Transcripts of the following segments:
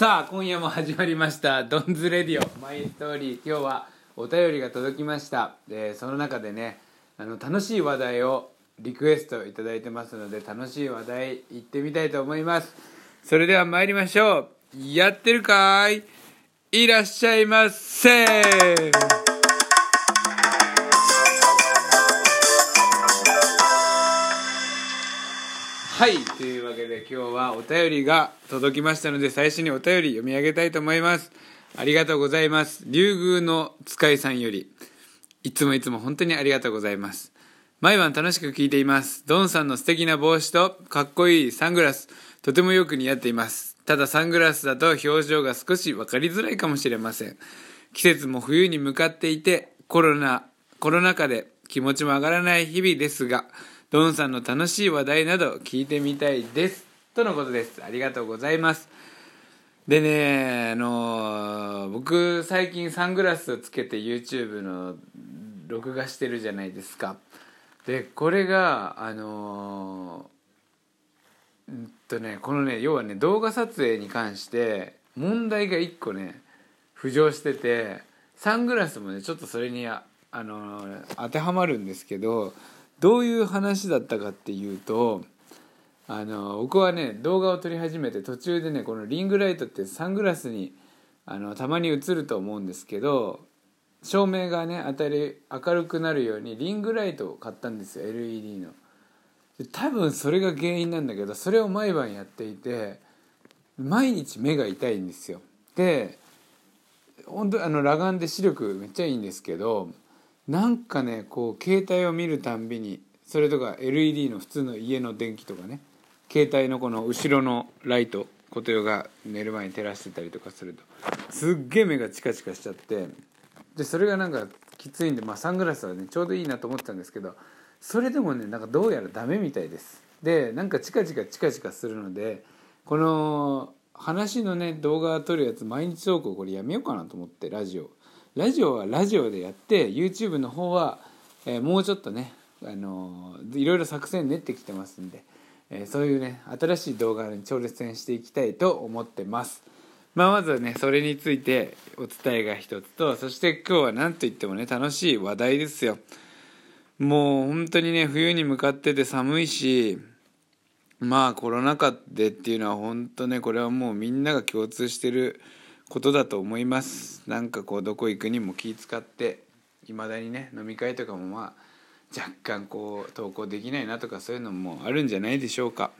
さあ今夜も始まりました「ドンズレディオ。マイストーリー」今日はお便りが届きました。でその中でねあの楽しい話題をリクエストいただいてますので楽しい話題行ってみたいと思います。それでは参りましょう。やってるかい？いらっしゃいませはいというわけで今日はお便りが届きましたので最初にお便り読み上げたいと思います。ありがとうございます。竜宮の使いさんより。いつもいつも本当にありがとうございます。毎晩楽しく聞いています。ドンさんの素敵な帽子とかっこいいサングラス。とてもよく似合っています。ただサングラスだと表情が少し分かりづらいかもしれません。季節も冬に向かっていてコロナコロナ禍で気持ちも上がらない日々ですがドンさんの楽しい話題など聞いてみたいです。とのことです。ありがとうございます。でねあの僕最近サングラスをつけて YouTube の録画してるじゃないですか。でこれがあのうんとねこのね要はね動画撮影に関して問題が1個ね浮上しててサングラスもねちょっとそれにあ、の当てはまるんですけどどういう話だったかっていうとあの僕はね動画を撮り始めて途中でねこのリングライトってサングラスにあのたまに映ると思うんですけど照明がね当たり明るくなるようにリングライトを買ったんですよ LED の。で多分それが原因なんだけどそれを毎晩やっていて毎日目が痛いんですよ。で本当あの裸眼で視力めっちゃいいんですけどなんかねこう携帯を見るたんびにそれとか LED の普通の家の電気とかね携帯のこの後ろのライト琴代が寝る前に照らしてたりとかするとすっげえ目がチカチカしちゃってでそれがなんかきついんで、まあ、サングラスはねちょうどいいなと思ってたんですけどそれでもねなんかどうやらダメみたいです。でなんかチカチカチカチカするのでこの話のね動画撮るやつ毎日投稿これやめようかなと思ってラジオ。ラジオはラジオでやって YouTube の方は、えーもうちょっとね、あのーいろいろ作戦練ってきてますんで、えーそういうね新しい動画に挑戦していきたいと思ってます。まあまずはねそれについてお伝えが一つとそして今日は何と言ってもね楽しい話題ですよ。もう本当にね冬に向かってて寒いしまあコロナ禍でっていうのは本当ねこれはもうみんなが共通してることだと思います。なんかこうどこ行くにも気使っていまだにね飲み会とかもまあ若干こう投稿できないなとかそういうのもあるんじゃないでしょうか。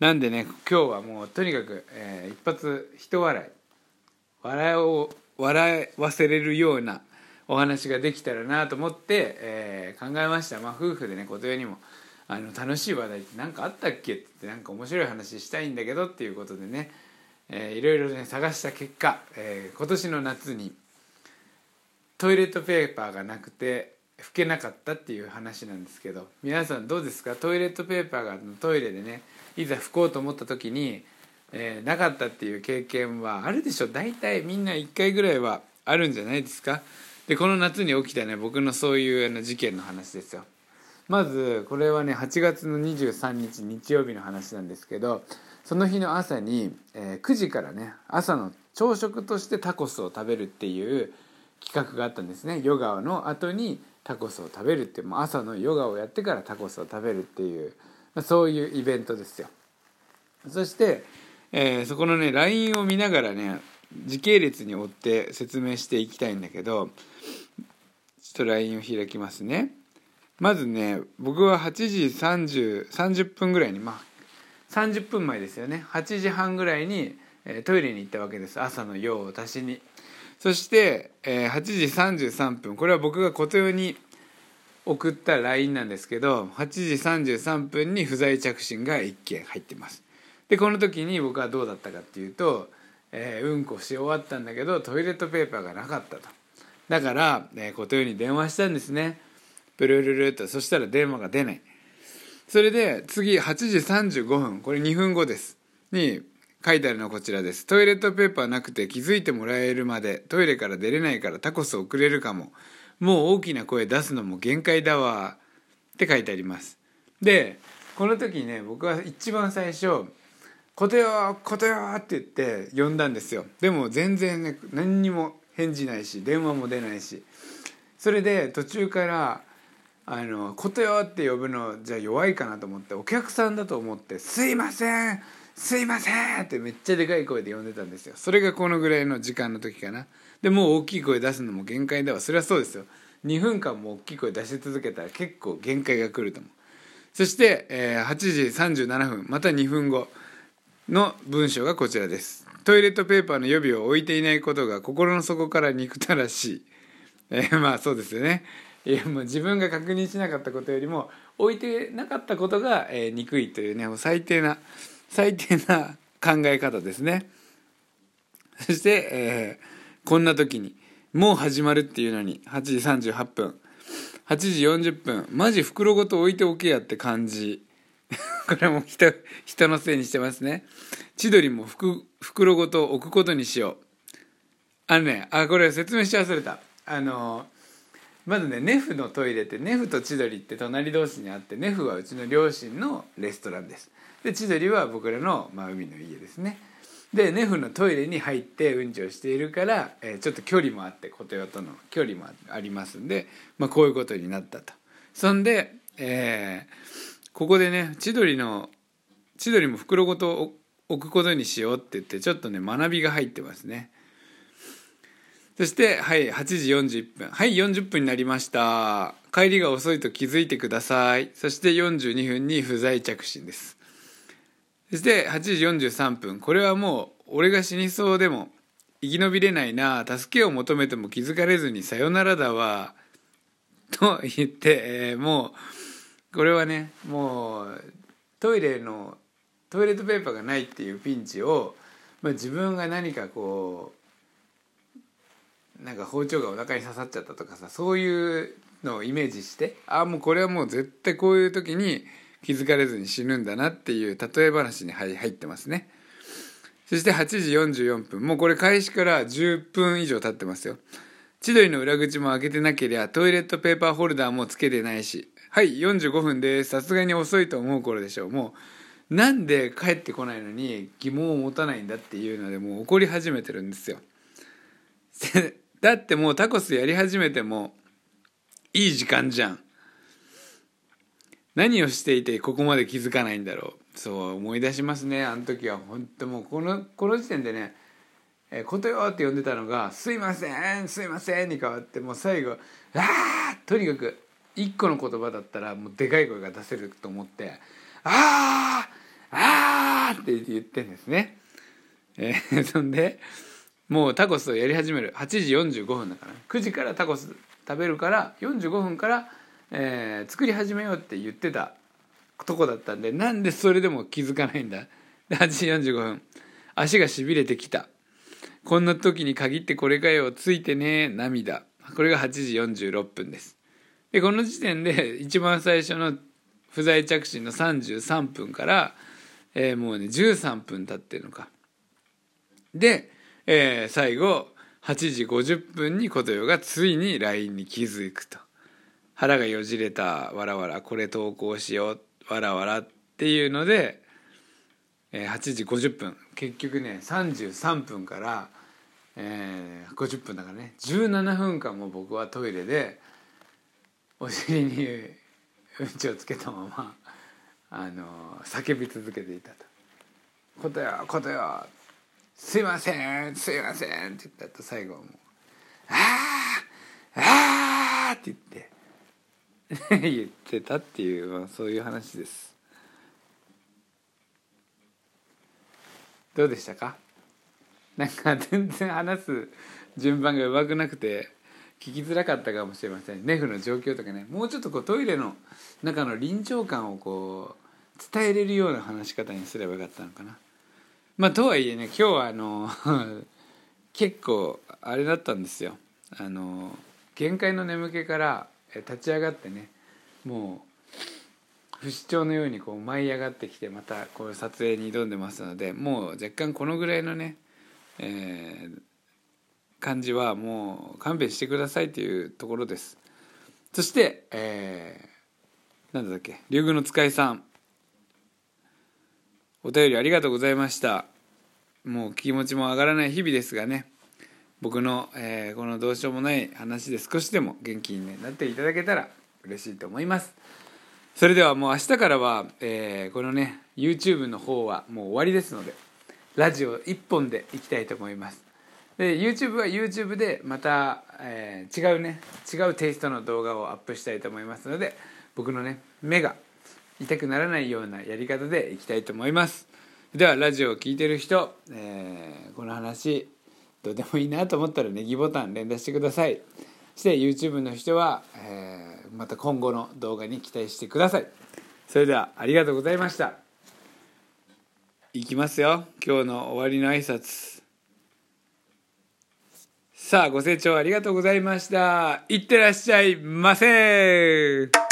なんでね今日はもうとにかく、えー一発一笑い笑いを笑わせれるようなお話ができたらなと思って、えー考えました。まあ夫婦でね琴代にもあの楽しい話題って何かあったっけってなんか面白い話したいんだけどっていうことでね、えーいろいろね探した結果、えー今年の夏にトイレットペーパーがなくて拭けなかったっていう話なんですけど皆さんどうですか？トイレットペーパーがトイレでねいざ拭こうと思った時に、えーなかったっていう経験はあるでしょ大体みんな1回ぐらいはあるんじゃないですか？でこの夏に起きたね僕のそういうあの事件の話ですよ。まずこれはね8月の23日日曜日の話なんですけどその日の朝に、えー9時からね朝の朝食としてタコスを食べるっていう企画があったんですね。ヨガの後にタコスを食べるってもう朝のヨガをやってからタコスを食べるっていう、まあそういうイベントですよ。そして、えーそこのね LINE を見ながらね時系列に追って説明していきたいんだけどちょっと LINE を開きますね。まずね僕は8時30 30分ぐらいにまあ30分前ですよね。8時半ぐらいに、トイレに行ったわけです。朝の用を足しに。そして、8時33分。これは僕が琴代に送った LINE なんですけど8時33分に不在着信が1件入ってます。でこの時に僕はどうだったかっていうと、えうんこし終わったんだけどトイレットペーパーがなかったと。だから、えー、琴代に電話したんですね。ブルルルっと。そしたら電話が出ない。それで次8時35分。これ2分後です。に書いてあるのはこちらです。トイレットペーパーなくて気づいてもらえるまでトイレから出れないからタコス送れるかも。もう大きな声出すのも限界だわ。って書いてあります。でこの時ね僕は一番最初ことよことよ」って言って呼んだんですよ。でも全然ね何にも返事ないし電話も出ないし。それで途中から「あのことよ」って呼ぶのじゃ弱いかなと思ってお客さんだと思って「すいませんすいません!」ってめっちゃでかい声で呼んでたんですよ。それがこのぐらいの時間の時かな。でもう大きい声出すのも限界だわ。それはそうですよ。2分間も大きい声出し続けたら結構限界が来ると思う。そして、えー、8時37分また2分後の文章がこちらです。トイレットペーパーの予備を置いていないことが心の底から憎たらしい、えー、まあそうですよね。いやもう自分が確認しなかったことよりも置いてなかったことが、えー、憎いというねもう最低な最低な考え方ですね。そして、えー、こんな時にもう始まるっていうのに8時38分8時40分マジ袋ごと置いておけやって感じ。これも人人のせいにしてますね。千鳥も袋ごと置くことにしよう。あのねあこれ説明し忘れた。あのまずねネフのトイレってネフと千鳥って隣同士にあってネフはうちの両親のレストランです。で千鳥は僕らの、まあ、海の家ですね。でネフのトイレに入ってうんちをしているから、えー、ちょっと距離もあって琴代との距離もありますんで、まあ、こういうことになったと。そんで、えー、ここでね千鳥の千鳥も袋ごと置くことにしようって言ってちょっとね学びが入ってますね。そしてはい8時41分。はい40分になりました。帰りが遅いと気づいてください。そして42分に不在着信です。そして8時43分。これはもう俺が死にそうでも生き延びれないな。助けを求めても気づかれずにさよならだわ。と言って、えー、もうこれはねもうトイレのトイレットペーパーがないっていうピンチを、まあ、自分が何かこうなんか包丁がお腹に刺さっちゃったとかさそういうのをイメージしてああもうこれはもう絶対こういう時に気づかれずに死ぬんだなっていう例え話に入ってますね。そして8時44分もうこれ開始から10分以上経ってますよ。千鳥の裏口も開けてなけりゃトイレットペーパーホルダーもつけてないし。はい45分です。さすがに遅いと思う頃でしょう。もうなんで帰ってこないのに疑問を持たないんだっていうのでもう怒り始めてるんですよ。だってもうタコスやり始めてもいい時間じゃん何をしていてここまで気づかないんだろうそう思い出しますねあの時は本当もうこのこの時点でね「えー、ことよ」って呼んでたのが「すいませんすいません」に変わってもう最後「ああ!」とにかく一個の言葉だったらもうでかい声が出せると思って「ああああ!」って言ってんですね。えー、そんでもうタコスをやり始める。8時45分だから9時からタコス食べるから45分からえー、作り始めようって言ってたとこだったんでなんでそれでも気づかないんだ。で8時45分。足がしびれてきた。こんな時に限ってこれかよ。ついてね涙。これが8時46分です。でこの時点で一番最初の不在着信の33分から、えー、もうね13分経ってるのか。で、えー、最後8時50分に琴代がついに LINE に気づくと。腹がよじれたわらわらこれ投稿しようわらわらっていうので、えー、8時50分。結局ね33分から、えー、50分だからね。17分間も僕はトイレでお尻に うんちをつけたままあの叫び続けていたと「ことよことよすいませんすいません」って言ったと最後はもう「ああああ!」って言って 言ってたっていう、まあ、そういう話です。どうでしたか？なんか全然話す順番がうまくなくて聞きづらかったかもしれません。ネフの状況とかねもうちょっとこうトイレの中の臨場感をこう伝えれるような話し方にすればよかったのかな。まあとはいえね今日はあの 結構あれだったんですよ。あの限界の眠気から立ち上がってねもう不死鳥のようにこう舞い上がってきてまたこう撮影に挑んでますのでもう若干このぐらいのね、えー、感じはもう勘弁してくださいというところです。そして、えー、なんだっけ竜宮の使いさん。お便りありがとうございました。もう気持ちも上がらない日々ですがね。僕の、えー、このどうしようもない話で少しでも元気に、なっていただけたら嬉しいと思います。それではもう明日からは、えー、このね YouTube の方はもう終わりですのでラジオ1本でいきたいと思います。で YouTube は YouTube でまた、えー、違うね違うテイストの動画をアップしたいと思いますので僕のね目が痛くならないようなやり方でいきたいと思います。ではラジオを聴いてる人、えー、この話どうでもいいなと思ったらネギボタン連打してください。そして YouTube の人は、えー、また今後の動画に期待してください。それではありがとうございました。いきますよ。今日の終わりの挨拶。さあご清聴ありがとうございました。いってらっしゃいませ。